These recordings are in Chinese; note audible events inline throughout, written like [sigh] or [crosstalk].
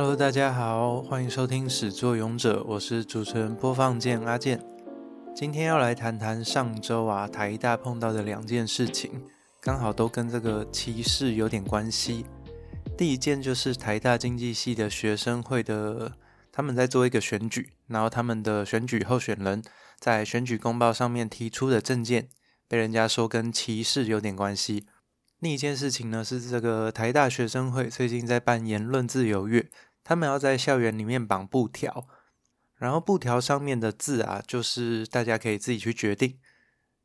Hello，大家好，欢迎收听始作俑者，我是主持人播放键阿健。今天要来谈谈上周啊台大碰到的两件事情，刚好都跟这个歧视有点关系。第一件就是台大经济系的学生会的，他们在做一个选举，然后他们的选举候选人在选举公报上面提出的政见，被人家说跟歧视有点关系。另一件事情呢，是这个台大学生会最近在办言论自由月。他们要在校园里面绑布条，然后布条上面的字啊，就是大家可以自己去决定。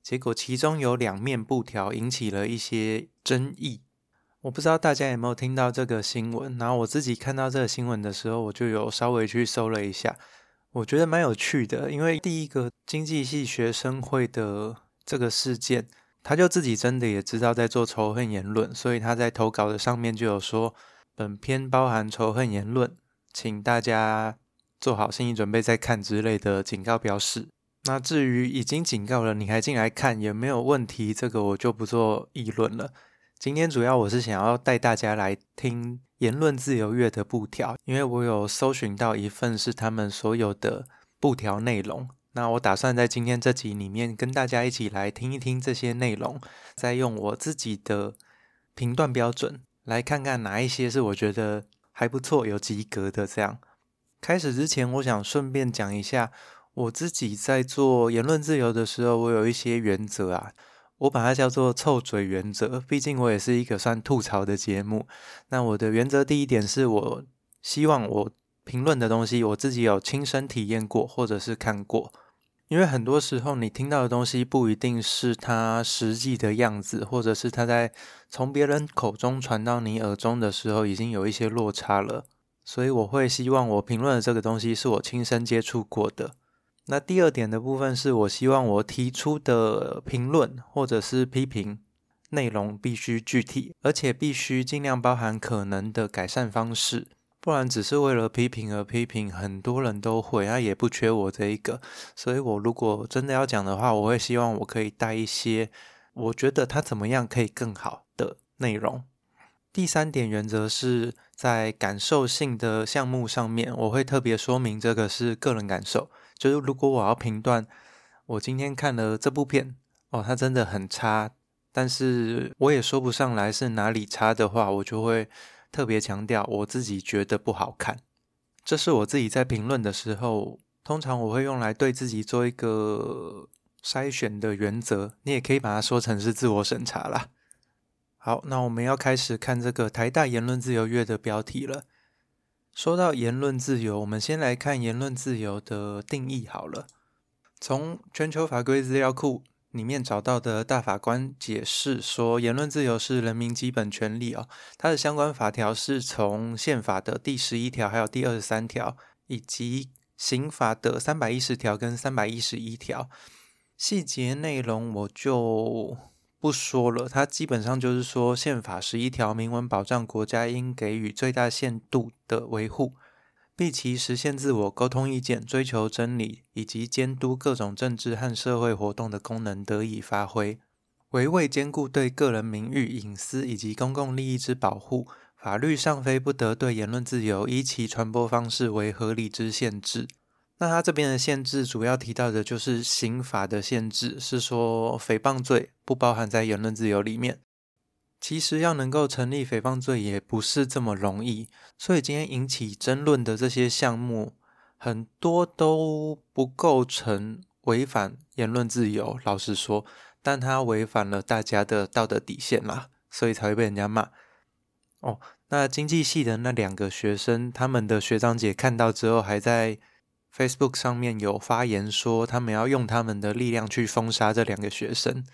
结果其中有两面布条引起了一些争议。我不知道大家有没有听到这个新闻，然后我自己看到这个新闻的时候，我就有稍微去搜了一下，我觉得蛮有趣的。因为第一个经济系学生会的这个事件，他就自己真的也知道在做仇恨言论，所以他在投稿的上面就有说。本篇包含仇恨言论，请大家做好心理准备再看之类的警告标示。那至于已经警告了，你还进来看有没有问题？这个我就不做议论了。今天主要我是想要带大家来听言论自由月的布条，因为我有搜寻到一份是他们所有的布条内容。那我打算在今天这集里面跟大家一起来听一听这些内容，再用我自己的评断标准。来看看哪一些是我觉得还不错、有及格的。这样开始之前，我想顺便讲一下我自己在做言论自由的时候，我有一些原则啊，我把它叫做臭嘴原则。毕竟我也是一个算吐槽的节目。那我的原则第一点是我希望我评论的东西，我自己有亲身体验过或者是看过。因为很多时候你听到的东西不一定是他实际的样子，或者是他在从别人口中传到你耳中的时候，已经有一些落差了。所以我会希望我评论的这个东西是我亲身接触过的。那第二点的部分是我希望我提出的评论或者是批评内容必须具体，而且必须尽量包含可能的改善方式。不然只是为了批评而批评，很多人都会，他也不缺我这一个。所以我如果真的要讲的话，我会希望我可以带一些我觉得他怎么样可以更好的内容。第三点原则是在感受性的项目上面，我会特别说明这个是个人感受。就是如果我要评断，我今天看了这部片，哦，它真的很差，但是我也说不上来是哪里差的话，我就会。特别强调，我自己觉得不好看，这是我自己在评论的时候，通常我会用来对自己做一个筛选的原则。你也可以把它说成是自我审查啦。好，那我们要开始看这个台大言论自由月的标题了。说到言论自由，我们先来看言论自由的定义好了。从全球法规资料库。里面找到的大法官解释说，言论自由是人民基本权利哦。它的相关法条是从宪法的第十一条、还有第二十三条，以及刑法的三百一十条跟三百一十一条。细节内容我就不说了。它基本上就是说，宪法十一条明文保障国家应给予最大限度的维护。毕其实现自我、沟通意见、追求真理以及监督各种政治和社会活动的功能得以发挥，惟为兼顾对个人名誉、隐私以及公共利益之保护，法律上非不得对言论自由依其传播方式为合理之限制。那他这边的限制主要提到的就是刑法的限制，是说诽谤罪不包含在言论自由里面。其实要能够成立诽谤罪也不是这么容易，所以今天引起争论的这些项目，很多都不构成违反言论自由。老实说，但它违反了大家的道德底线啦，所以才会被人家骂。哦，那经济系的那两个学生，他们的学长姐看到之后，还在 Facebook 上面有发言说，他们要用他们的力量去封杀这两个学生。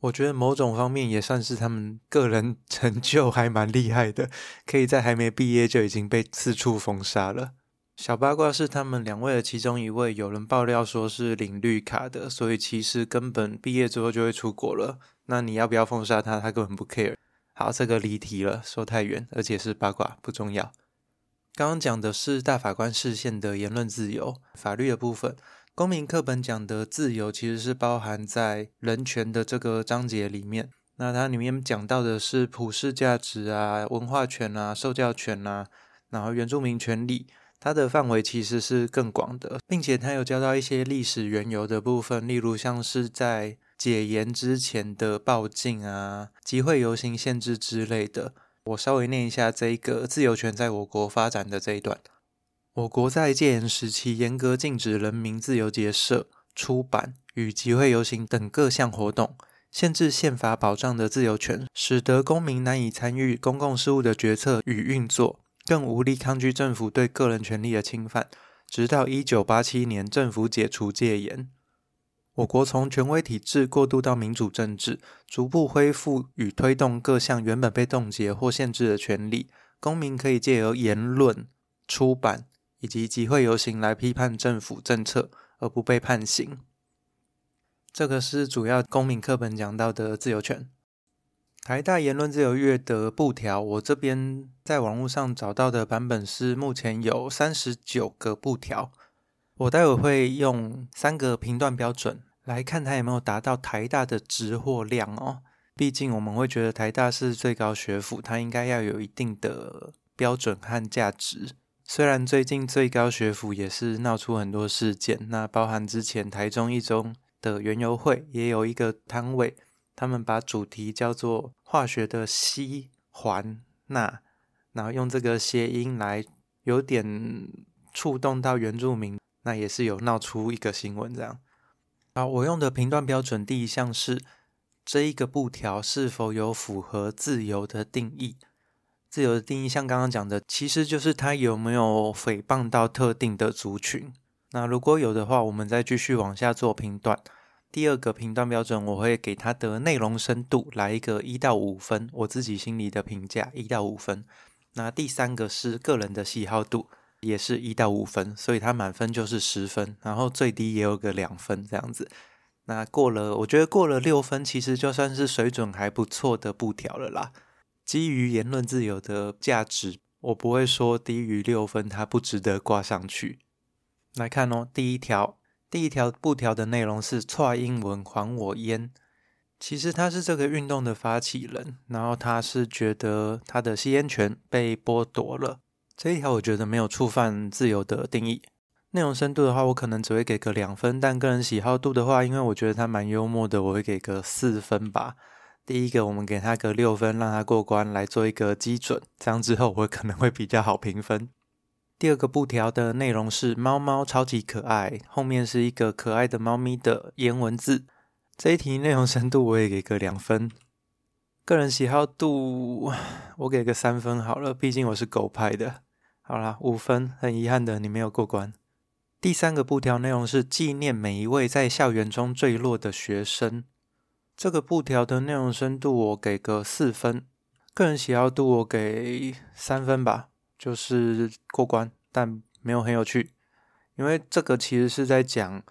我觉得某种方面也算是他们个人 [laughs] 成就还蛮厉害的，可以在还没毕业就已经被四处封杀了。小八卦是他们两位的其中一位，有人爆料说是领绿卡的，所以其实根本毕业之后就会出国了。那你要不要封杀他？他根本不 care。好，这个离题了，说太远，而且是八卦，不重要。刚刚讲的是大法官视线的言论自由，法律的部分。公民课本讲的自由，其实是包含在人权的这个章节里面。那它里面讲到的是普世价值啊、文化权啊、受教权啊，然后原住民权利，它的范围其实是更广的，并且它有教到一些历史缘由的部分，例如像是在解严之前的报禁啊、集会游行限制之类的。我稍微念一下这一个自由权在我国发展的这一段。我国在戒严时期严格禁止人民自由结社、出版与集会游行等各项活动，限制宪法保障的自由权，使得公民难以参与公共事务的决策与运作。更无力抗拒政府对个人权利的侵犯，直到一九八七年政府解除戒严，我国从权威体制过渡到民主政治，逐步恢复与推动各项原本被冻结或限制的权利。公民可以借由言论、出版以及集会游行来批判政府政策，而不被判刑。这个是主要公民课本讲到的自由权。台大言论自由月的布条，我这边在网络上找到的版本是目前有三十九个布条。我待会会用三个评断标准来看它有没有达到台大的值或量哦。毕竟我们会觉得台大是最高学府，它应该要有一定的标准和价值。虽然最近最高学府也是闹出很多事件，那包含之前台中一中的园游会也有一个摊位。他们把主题叫做化学的烯环钠，然后用这个谐音来有点触动到原住民，那也是有闹出一个新闻这样。好，我用的评断标准第一项是这一个布条是否有符合自由的定义。自由的定义像刚刚讲的，其实就是它有没有诽谤到特定的族群。那如果有的话，我们再继续往下做评断。第二个评断标准，我会给它的内容深度来一个一到五分，我自己心里的评价一到五分。那第三个是个人的喜好度，也是一到五分，所以它满分就是十分，然后最低也有个两分这样子。那过了，我觉得过了六分，其实就算是水准还不错的布条了啦。基于言论自由的价值，我不会说低于六分它不值得挂上去。来看哦，第一条。第一条布条的内容是“蔡英文还我烟”，其实他是这个运动的发起人，然后他是觉得他的吸烟权被剥夺了。这一条我觉得没有触犯自由的定义。内容深度的话，我可能只会给个两分，但个人喜好度的话，因为我觉得他蛮幽默的，我会给个四分吧。第一个我们给他个六分，让他过关来做一个基准，这样之后我可能会比较好评分。第二个布条的内容是猫猫超级可爱，后面是一个可爱的猫咪的颜文字。这一题内容深度我也给个两分，个人喜好度我给个三分好了，毕竟我是狗派的。好啦，五分，很遗憾的你没有过关。第三个布条内容是纪念每一位在校园中坠落的学生。这个布条的内容深度我给个四分，个人喜好度我给三分吧。就是过关，但没有很有趣，因为这个其实是在讲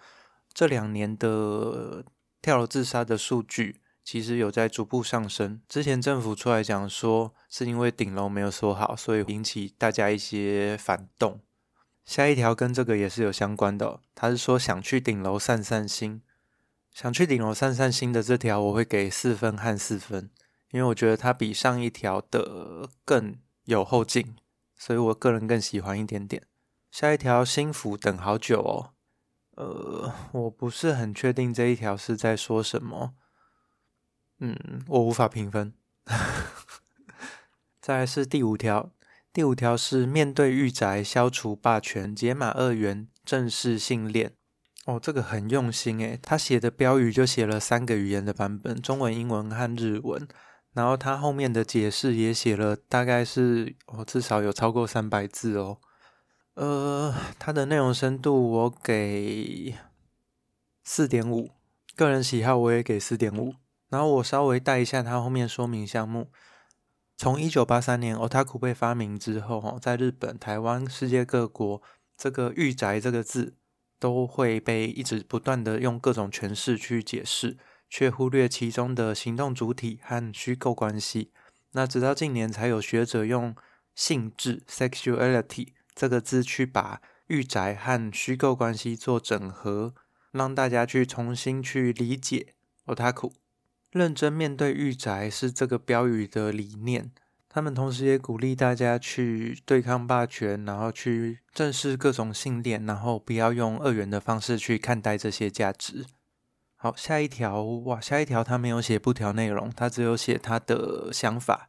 这两年的跳楼自杀的数据，其实有在逐步上升。之前政府出来讲说，是因为顶楼没有锁好，所以引起大家一些反动。下一条跟这个也是有相关的，他是说想去顶楼散散心，想去顶楼散散心的这条我会给四分和四分，因为我觉得它比上一条的更有后劲。所以我个人更喜欢一点点。下一条心服等好久哦，呃，我不是很确定这一条是在说什么。嗯，我无法评分。[laughs] 再来是第五条，第五条是面对御宅，消除霸权，解码二元，正视性恋。哦，这个很用心诶，他写的标语就写了三个语言的版本：中文、英文和日文。然后他后面的解释也写了，大概是、哦、至少有超过三百字哦。呃，它的内容深度我给四点五，个人喜好我也给四点五。然后我稍微带一下它后面说明项目。从一九八三年 Otaku 被发明之后，在日本、台湾、世界各国，这个“御宅”这个字都会被一直不断的用各种诠释去解释。却忽略其中的行动主体和虚构关系。那直到近年才有学者用“性质 ”（sexuality） 这个字去把御宅和虚构关系做整合，让大家去重新去理解 otaku。认真面对御宅是这个标语的理念。他们同时也鼓励大家去对抗霸权，然后去正视各种信念，然后不要用二元的方式去看待这些价值。好，下一条哇，下一条他没有写布条内容，他只有写他的想法。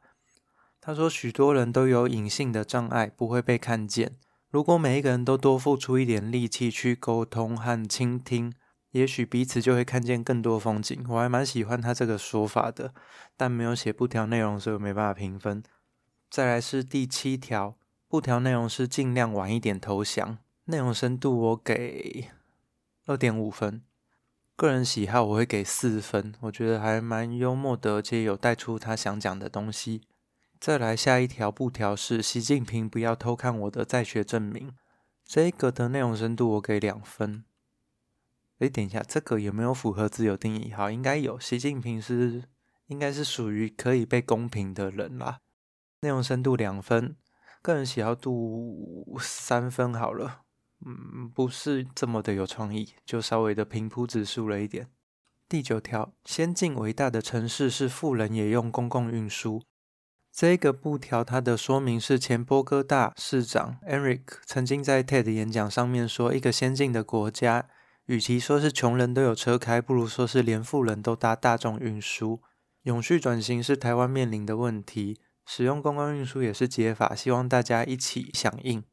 他说，许多人都有隐性的障碍，不会被看见。如果每一个人都多付出一点力气去沟通和倾听，也许彼此就会看见更多风景。我还蛮喜欢他这个说法的，但没有写布条内容，所以我没办法评分。再来是第七条，布条内容是尽量晚一点投降，内容深度我给二点五分，个人喜好我会给四分，我觉得还蛮幽默的，而且有带出他想讲的东西。再来下一条布条是习近平不要偷看我的在学证明，这个的内容深度我给两分。诶，等一下，这个有没有符合自由定义？好，应该有。习近平是应该是属于可以被公平的人啦。内容深度两分，个人喜好度三分好了。嗯，不是这么的有创意，就稍微的平铺直述了一点。第九条，先进伟大的城市是富人也用公共运输。这个布条，它的说明是前波哥大市长 Eric 曾经在 TED 演讲上面说，一个先进的国家，与其说是穷人都有车开，不如说是连富人都搭大众运输。永续转型是台湾面临的问题，使用公共运输也是解法，希望大家一起响应。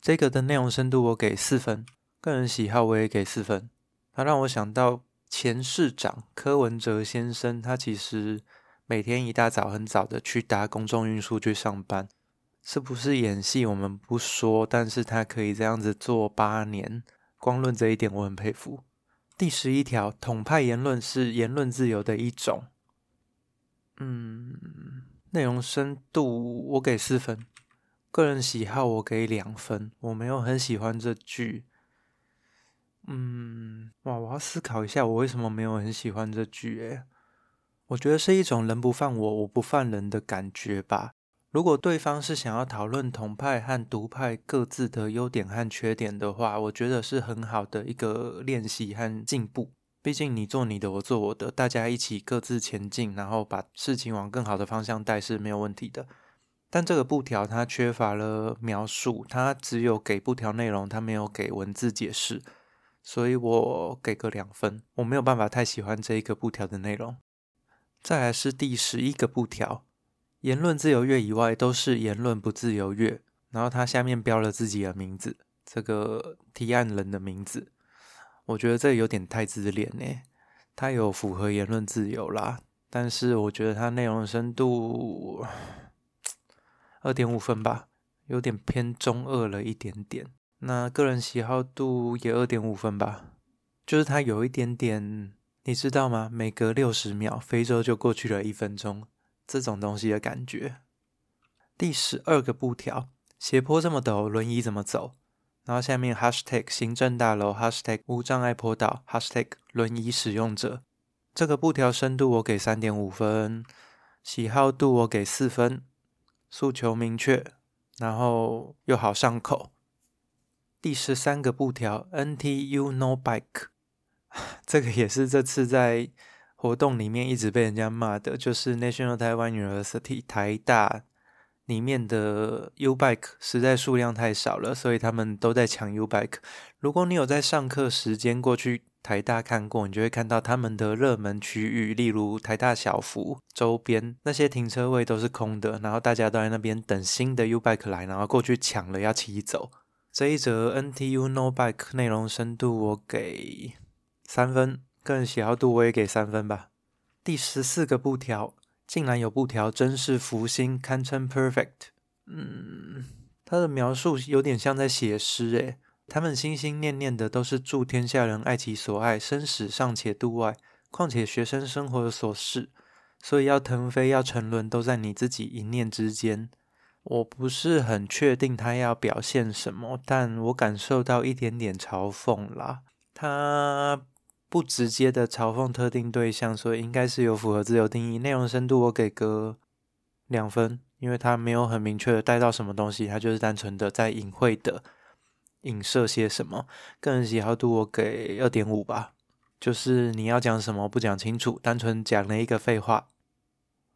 这个的内容深度我给四分，个人喜好我也给四分。它让我想到前市长柯文哲先生，他其实。每天一大早很早的去搭公众运输去上班，是不是演戏我们不说，但是他可以这样子做八年，光论这一点我很佩服。第十一条，统派言论是言论自由的一种。嗯，内容深度我给四分，个人喜好我给两分，我没有很喜欢这句。嗯，哇，我要思考一下，我为什么没有很喜欢这句？诶。我觉得是一种人不犯我，我不犯人的感觉吧。如果对方是想要讨论统派和独派各自的优点和缺点的话，我觉得是很好的一个练习和进步。毕竟你做你的，我做我的，大家一起各自前进，然后把事情往更好的方向带是没有问题的。但这个布条它缺乏了描述，它只有给布条内容，它没有给文字解释，所以我给个两分。我没有办法太喜欢这一个布条的内容。再来是第十一个布条，言论自由月以外都是言论不自由月。然后他下面标了自己的名字，这个提案人的名字，我觉得这有点太自恋呢。他有符合言论自由啦，但是我觉得他内容深度二点五分吧，有点偏中二了一点点。那个人喜好度也二点五分吧，就是他有一点点。你知道吗？每隔六十秒，非洲就过去了一分钟，这种东西的感觉。第十二个布条，斜坡这么陡，轮椅怎么走？然后下面 hashtag 行政大楼 hashtag 无障碍坡道 hashtag 轮椅使用者。这个布条深度我给三点五分，喜好度我给四分，诉求明确，然后又好上口。第十三个布条，NTU No Bike。[laughs] 这个也是这次在活动里面一直被人家骂的，就是 National Taiwan University 台大里面的 U Bike 实在数量太少了，所以他们都在抢 U Bike。如果你有在上课时间过去台大看过，你就会看到他们的热门区域，例如台大小福周边那些停车位都是空的，然后大家都在那边等新的 U Bike 来，然后过去抢了要骑走。这一则 NTU No Bike 内容深度我给。三分，个人喜好度我也给三分吧。第十四个布条，竟然有布条，真是福星，堪称 perfect。嗯，他的描述有点像在写诗诶。他们心心念念的都是祝天下人爱其所爱，生死尚且度外。况且学生生活的琐事，所以要腾飞要沉沦，都在你自己一念之间。我不是很确定他要表现什么，但我感受到一点点嘲讽啦。他。不直接的嘲讽特定对象，所以应该是有符合自由定义。内容深度我给个两分，因为他没有很明确的带到什么东西，他就是单纯的在隐晦的影射些什么。个人喜好度我给二点五吧，就是你要讲什么不讲清楚，单纯讲了一个废话。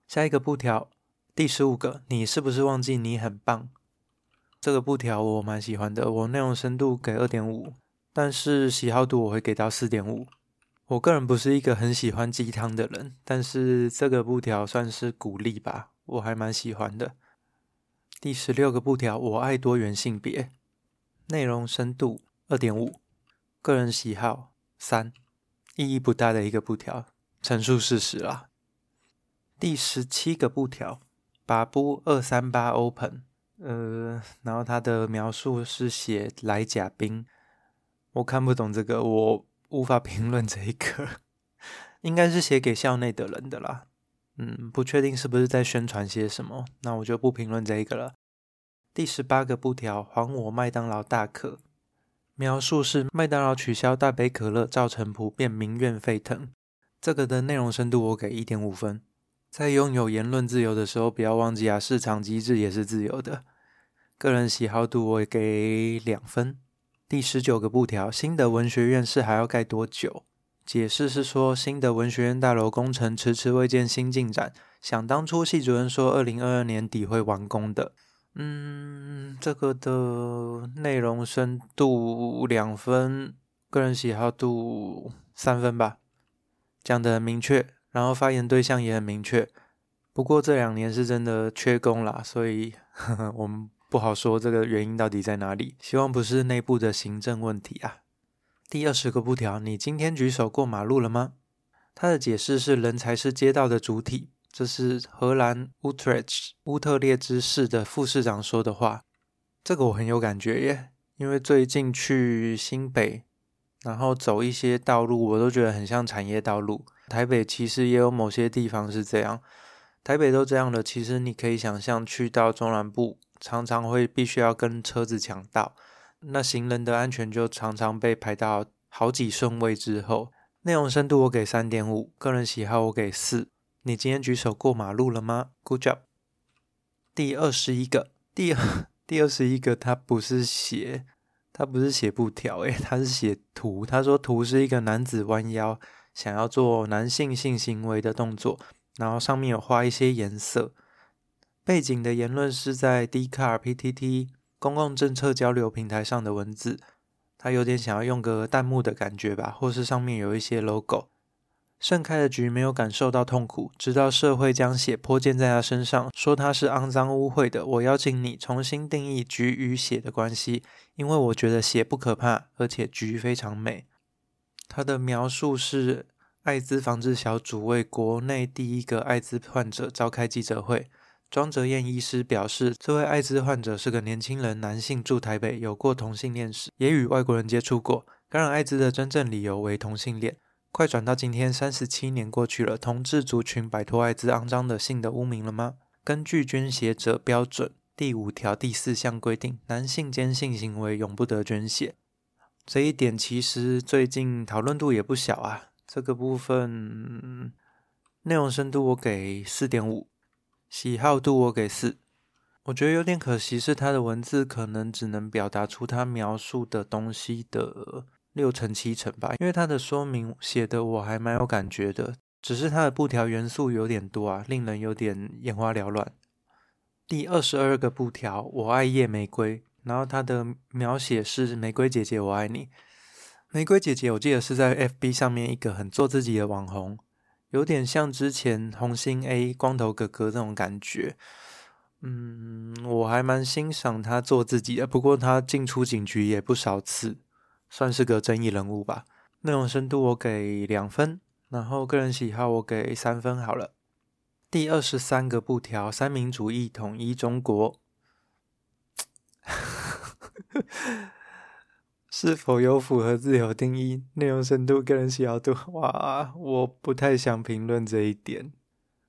下一个布条，第十五个，你是不是忘记你很棒？这个布条我蛮喜欢的，我内容深度给二点五，但是喜好度我会给到四点五。我个人不是一个很喜欢鸡汤的人，但是这个布条算是鼓励吧，我还蛮喜欢的。第十六个布条，我爱多元性别，内容深度二点五，个人喜好三，意义不大的一个布条，陈述事实啦。第十七个布条，把布二三八 open。呃，然后它的描述是写来甲兵，我看不懂这个，我无法评论这一个，[laughs] 应该是写给校内的人的啦。嗯，不确定是不是在宣传些什么，那我就不评论这一个了。第十八个布条，还我麦当劳大可，描述是麦当劳取消大杯可乐，造成普遍民怨沸腾。这个的内容深度我给一点五分。在拥有言论自由的时候，不要忘记啊，市场机制也是自由的。个人喜好度我给两分。第十九个布条，新的文学院是还要盖多久？解释是说，新的文学院大楼工程迟迟未见新进展。想当初系主任说，二零二二年底会完工的。嗯，这个的内容深度两分，个人喜好度三分吧。讲得很明确。然后发言对象也很明确，不过这两年是真的缺工啦，所以呵 [laughs] 呵我们不好说这个原因到底在哪里。希望不是内部的行政问题啊。第二十个布条，你今天举手过马路了吗？他的解释是人才是街道的主体，这是荷兰乌特列乌特列支市的副市长说的话。这个我很有感觉耶，因为最近去新北，然后走一些道路，我都觉得很像产业道路。台北其实也有某些地方是这样，台北都这样了。其实你可以想象，去到中南部，常常会必须要跟车子抢道，那行人的安全就常常被排到好几顺位之后。内容深度我给三点五，个人喜好我给四。你今天举手过马路了吗？Good job。第二十一个，第二 [laughs] 第二十一个，他不是写，他不是写布条，诶，他是写图。他说图是一个男子弯腰。想要做男性性行为的动作，然后上面有画一些颜色。背景的言论是在 D Car PTT 公共政策交流平台上的文字，他有点想要用个弹幕的感觉吧，或是上面有一些 logo。盛开的菊没有感受到痛苦，直到社会将血泼溅在他身上，说他是肮脏污秽的。我邀请你重新定义菊与血的关系，因为我觉得血不可怕，而且菊非常美。他的描述是：艾滋防治小组为国内第一个艾滋患者召开记者会。庄哲燕医师表示，这位艾滋患者是个年轻人，男性，住台北，有过同性恋史，也与外国人接触过。感染艾滋的真正理由为同性恋。快转到今天，三十七年过去了，同志族群摆脱艾滋肮脏的性的污名了吗？根据捐血者标准第五条第四项规定，男性间性行为永不得捐血。这一点其实最近讨论度也不小啊。这个部分内容深度我给四点五，喜好度我给四。我觉得有点可惜，是他的文字可能只能表达出他描述的东西的六成七成吧。因为他的说明写的我还蛮有感觉的，只是他的布条元素有点多啊，令人有点眼花缭乱。第二十二个布条，我爱夜玫瑰。然后他的描写是“玫瑰姐姐，我爱你”。玫瑰姐姐，我记得是在 FB 上面一个很做自己的网红，有点像之前红星 A 光头哥哥那种感觉。嗯，我还蛮欣赏他做自己的，不过他进出警局也不少次，算是个争议人物吧。内容深度我给两分，然后个人喜好我给三分好了。第二十三个布条，三民主义统一中国。是否有符合自由定义？内容深度、个人喜好度，哇，我不太想评论这一点。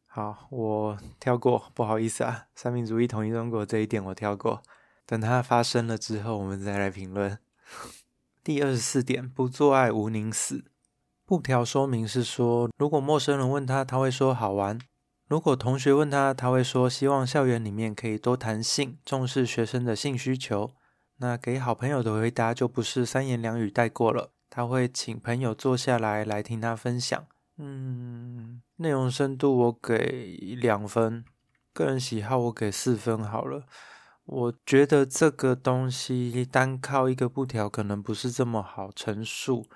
好，我跳过，不好意思啊。三民主义统一中国这一点我跳过，等它发生了之后，我们再来评论。第二十四点，不做爱无宁死。布条说明是说，如果陌生人问他，他会说好玩；如果同学问他，他会说希望校园里面可以多谈性，重视学生的性需求。那给好朋友的回答就不是三言两语带过了，他会请朋友坐下来来听他分享。嗯，内容深度我给两分，个人喜好，我给四分好了。我觉得这个东西单靠一个布条可能不是这么好陈述，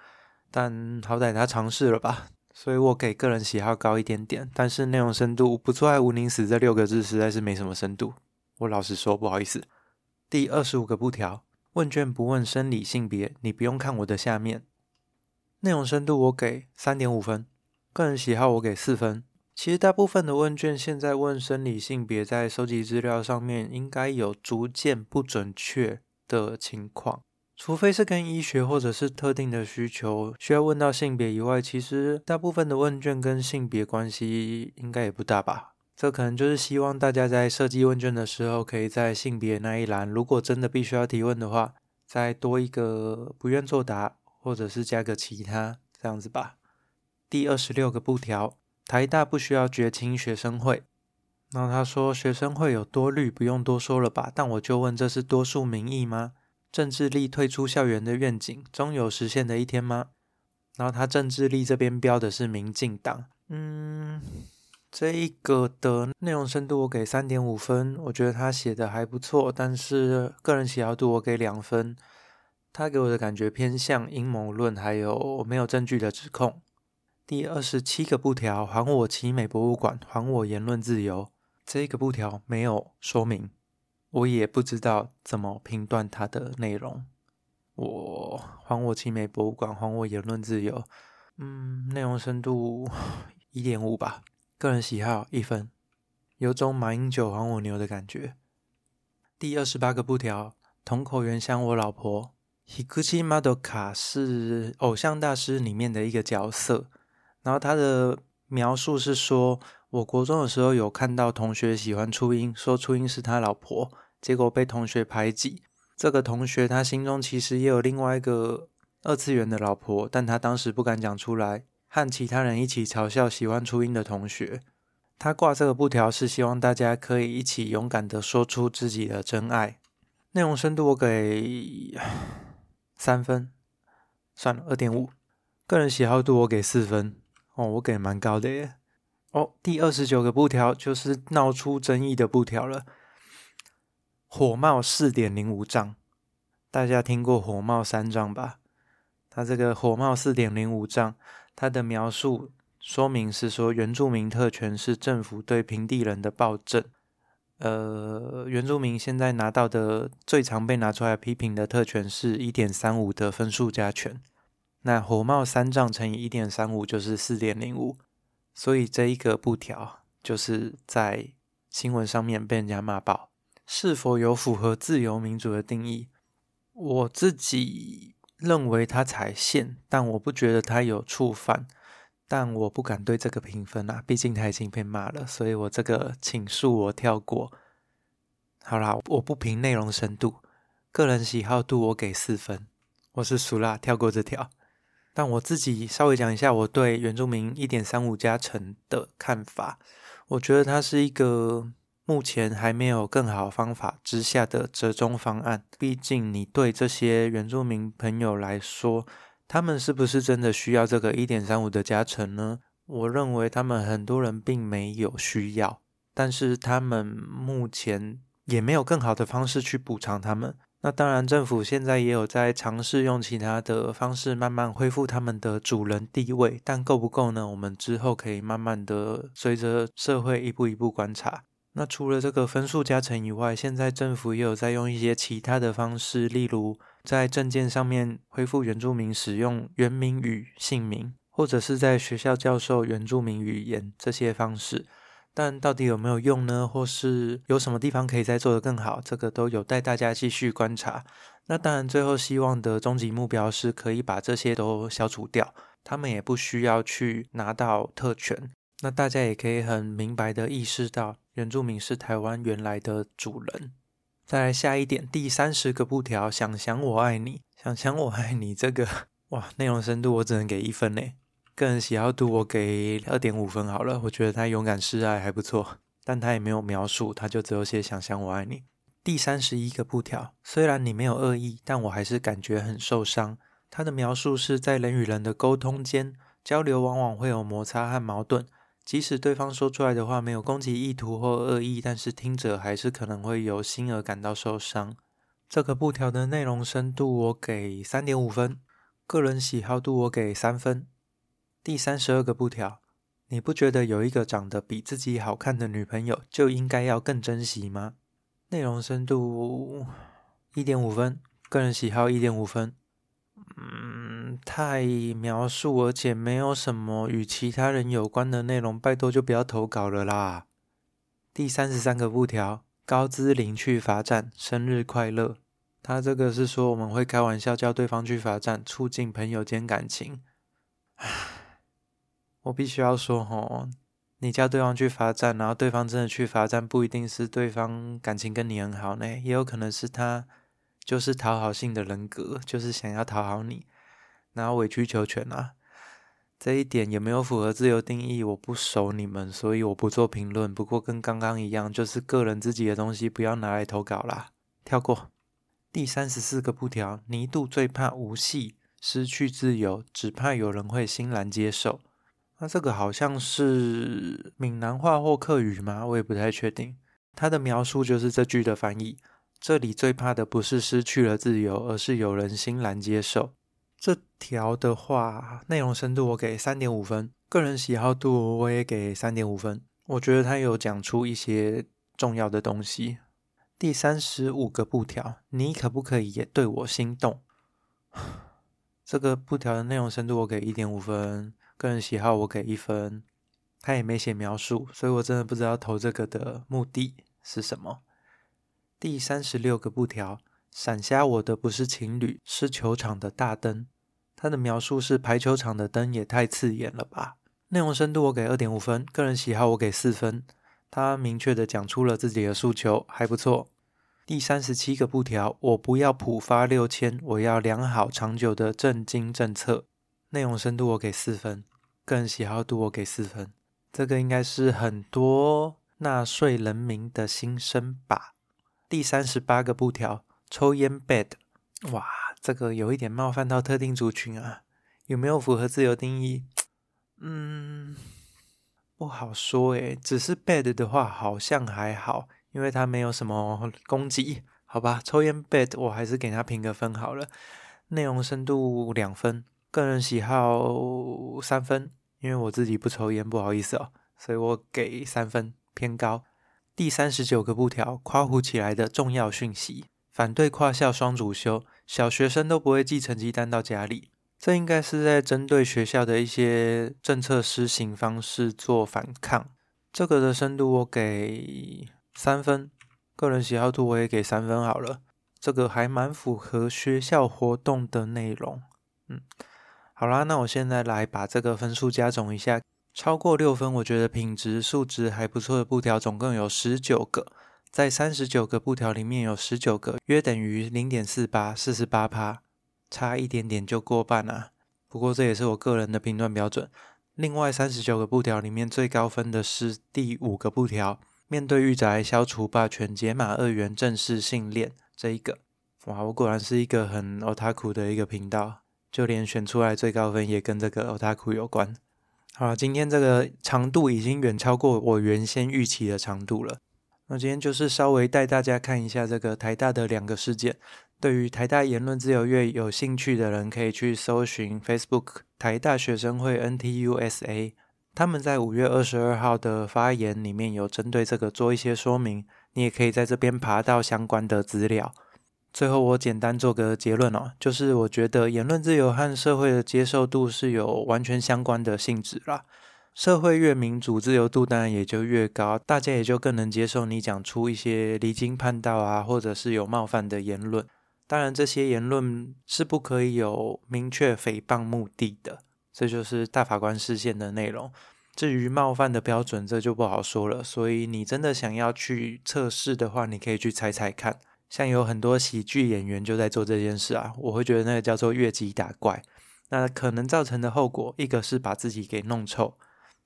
但好歹他尝试了吧，所以我给个人喜好高一点点。但是内容深度“不做爱无宁死”这六个字实在是没什么深度，我老实说，不好意思。第二十五个布条，问卷不问生理性别，你不用看我的下面。内容深度我给三点五分，个人喜好我给四分。其实大部分的问卷现在问生理性别，在收集资料上面应该有逐渐不准确的情况，除非是跟医学或者是特定的需求需要问到性别以外，其实大部分的问卷跟性别关系应该也不大吧。这可能就是希望大家在设计问卷的时候，可以在性别那一栏，如果真的必须要提问的话，再多一个不愿作答，或者是加个其他这样子吧。第二十六个布条。台大不需要绝清学生会，然后他说学生会有多绿，不用多说了吧？但我就问，这是多数民意吗？政治力退出校园的愿景，终有实现的一天吗？然后他政治力这边标的是民进党，嗯，这一个的内容深度我给三点五分，我觉得他写的还不错，但是个人喜好度我给两分，他给我的感觉偏向阴谋论，还有没有证据的指控。第二十七个布条，还我奇美博物馆，还我言论自由。这个布条没有说明，我也不知道怎么评断它的内容。我还我奇美博物馆，还我言论自由。嗯，内容深度一点五吧，个人喜好一分，有种马英九还我牛的感觉。第二十八个布条，同口原乡我老婆。Hikuchi Madoka 是偶像大师里面的一个角色。然后他的描述是说，我国中的时候有看到同学喜欢初音，说初音是他老婆，结果被同学排挤。这个同学他心中其实也有另外一个二次元的老婆，但他当时不敢讲出来，和其他人一起嘲笑喜欢初音的同学。他挂这个布条是希望大家可以一起勇敢的说出自己的真爱。内容深度我给三分，算了，二点五。个人喜好度我给四分。哦，我给蛮高的耶。哦，第二十九个布条就是闹出争议的布条了。火冒四点零五丈，大家听过火冒三丈吧？它这个火冒四点零五丈，它的描述说明是说原住民特权是政府对平地人的暴政。呃，原住民现在拿到的最常被拿出来批评的特权是一点三五的分数加权。那火冒三丈乘以一点三五就是四点零五，所以这一个布条就是在新闻上面被人家骂爆。是否有符合自由民主的定义？我自己认为他踩线，但我不觉得他有触犯，但我不敢对这个评分啊，毕竟他已经被骂了，所以我这个请恕我跳过。好啦，我不评内容深度，个人喜好度我给四分，我是苏拉，跳过这条。但我自己稍微讲一下我对原住民一点三五加成的看法，我觉得它是一个目前还没有更好方法之下的折中方案。毕竟你对这些原住民朋友来说，他们是不是真的需要这个一点三五的加成呢？我认为他们很多人并没有需要，但是他们目前也没有更好的方式去补偿他们。那当然，政府现在也有在尝试用其他的方式慢慢恢复他们的主人地位，但够不够呢？我们之后可以慢慢的随着社会一步一步观察。那除了这个分数加成以外，现在政府也有在用一些其他的方式，例如在证件上面恢复原住民使用原名与姓名，或者是在学校教授原住民语言这些方式。但到底有没有用呢？或是有什么地方可以再做得更好？这个都有待大家继续观察。那当然，最后希望的终极目标是可以把这些都消除掉，他们也不需要去拿到特权。那大家也可以很明白的意识到，原住民是台湾原来的主人。再来下一点，第三十个布条，想想我爱你，想想我爱你，这个哇，内容深度我只能给一分呢。个人喜好度我给二点五分好了，我觉得他勇敢示爱还不错，但他也没有描述，他就只有写想想我爱你。第三十一个布条，虽然你没有恶意，但我还是感觉很受伤。他的描述是在人与人的沟通间交流，往往会有摩擦和矛盾，即使对方说出来的话没有攻击意图或恶意，但是听者还是可能会由心而感到受伤。这个布条的内容深度我给三点五分，个人喜好度我给三分。第三十二个布条，你不觉得有一个长得比自己好看的女朋友就应该要更珍惜吗？内容深度一点五分，个人喜好一点五分。嗯，太描述，而且没有什么与其他人有关的内容，拜托就不要投稿了啦。第三十三个布条，高资龄去罚站，生日快乐。他这个是说我们会开玩笑叫对方去罚站，促进朋友间感情。唉，我必须要说吼，你叫对方去罚站，然后对方真的去罚站，不一定是对方感情跟你很好呢，也有可能是他就是讨好性的人格，就是想要讨好你，然后委曲求全啊。这一点也没有符合自由定义？我不熟你们，所以我不做评论。不过跟刚刚一样，就是个人自己的东西，不要拿来投稿啦，跳过。第三十四个布条，尼度最怕无戏，失去自由，只怕有人会欣然接受。那这个好像是闽南话或客语吗？我也不太确定。它的描述就是这句的翻译。这里最怕的不是失去了自由，而是有人欣然接受。这条的话，内容深度我给三点五分，个人喜好度我也给三点五分。我觉得他有讲出一些重要的东西。第三十五个布条，你可不可以也对我心动？[sighs] 这个布条的内容深度我给一点五分，个人喜好我给一分。他也没写描述，所以我真的不知道投这个的目的是什么。第三十六个布条，闪瞎我的不是情侣，是球场的大灯。他的描述是排球场的灯也太刺眼了吧？内容深度我给二点五分，个人喜好我给四分。他明确的讲出了自己的诉求，还不错。第三十七个布条，我不要普发六千，我要良好长久的政经政策。内容深度我给四分，个人喜好度我给四分。这个应该是很多纳税人民的心声吧。第三十八个布条，抽烟 bad，哇，这个有一点冒犯到特定族群啊，有没有符合自由定义？嗯，不好说诶，只是 bad 的话好像还好。因为他没有什么攻击，好吧，抽烟 bad，我还是给他评个分好了。内容深度两分，个人喜好三分，因为我自己不抽烟，不好意思哦，所以我给三分，偏高。第三十九个布条，夸胡起来的重要讯息，反对跨校双主修，小学生都不会寄成绩单到家里，这应该是在针对学校的一些政策施行方式做反抗。这个的深度我给。三分，个人喜好度我也给三分好了。这个还蛮符合学校活动的内容。嗯，好啦，那我现在来把这个分数加总一下。超过六分，我觉得品质数值还不错的布条总共有十九个，在三十九个布条里面有十九个，约等于零点四八，四十八趴，差一点点就过半啊。不过这也是我个人的评断标准。另外三十九个布条里面最高分的是第五个布条。面对御宅，消除霸权，解码二元正式性恋这一个，哇！我果然是一个很 otaku 的一个频道，就连选出来最高分也跟这个 otaku 有关。好，今天这个长度已经远超过我原先预期的长度了。那今天就是稍微带大家看一下这个台大的两个事件。对于台大言论自由月有兴趣的人，可以去搜寻 Facebook 台大学生会 NTUSA。他们在五月二十二号的发言里面有针对这个做一些说明，你也可以在这边爬到相关的资料。最后我简单做个结论哦，就是我觉得言论自由和社会的接受度是有完全相关的性质啦。社会越民主，自由度当然也就越高，大家也就更能接受你讲出一些离经叛道啊，或者是有冒犯的言论。当然，这些言论是不可以有明确诽谤目的的。这就是大法官释宪的内容。至于冒犯的标准，这就不好说了。所以你真的想要去测试的话，你可以去猜猜看。像有很多喜剧演员就在做这件事啊，我会觉得那个叫做越级打怪。那可能造成的后果，一个是把自己给弄臭，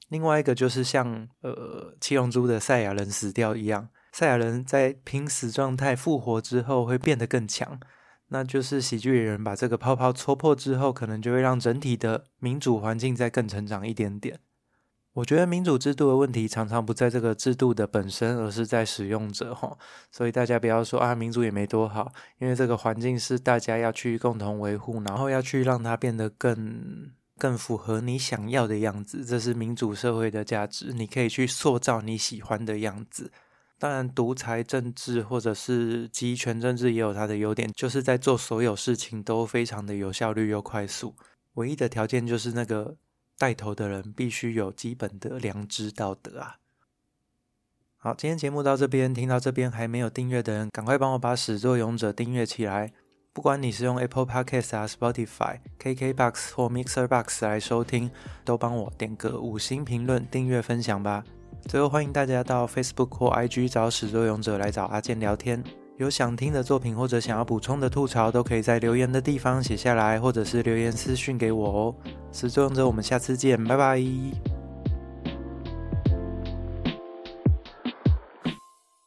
另外一个就是像呃七龙珠的赛亚人死掉一样，赛亚人在濒死状态复活之后会变得更强。那就是喜剧演员把这个泡泡戳破之后，可能就会让整体的民主环境再更成长一点点。我觉得民主制度的问题常常不在这个制度的本身，而是在使用者哈。所以大家不要说啊，民主也没多好，因为这个环境是大家要去共同维护，然后要去让它变得更更符合你想要的样子。这是民主社会的价值，你可以去塑造你喜欢的样子。当然，独裁政治或者是集权政治也有它的优点，就是在做所有事情都非常的有效率又快速。唯一的条件就是那个。带头的人必须有基本的良知道德啊！好，今天节目到这边，听到这边还没有订阅的人，赶快帮我把始作勇者订阅起来。不管你是用 Apple Podcast 啊、Spotify、KKBox 或 Mixer Box 来收听，都帮我点个五星评论、订阅、分享吧。最后，欢迎大家到 Facebook 或 IG 找始作勇者来找阿健聊天。有想听的作品或者想要补充的吐槽，都可以在留言的地方写下来，或者是留言私讯给我哦。始作俑者，我们下次见，拜拜。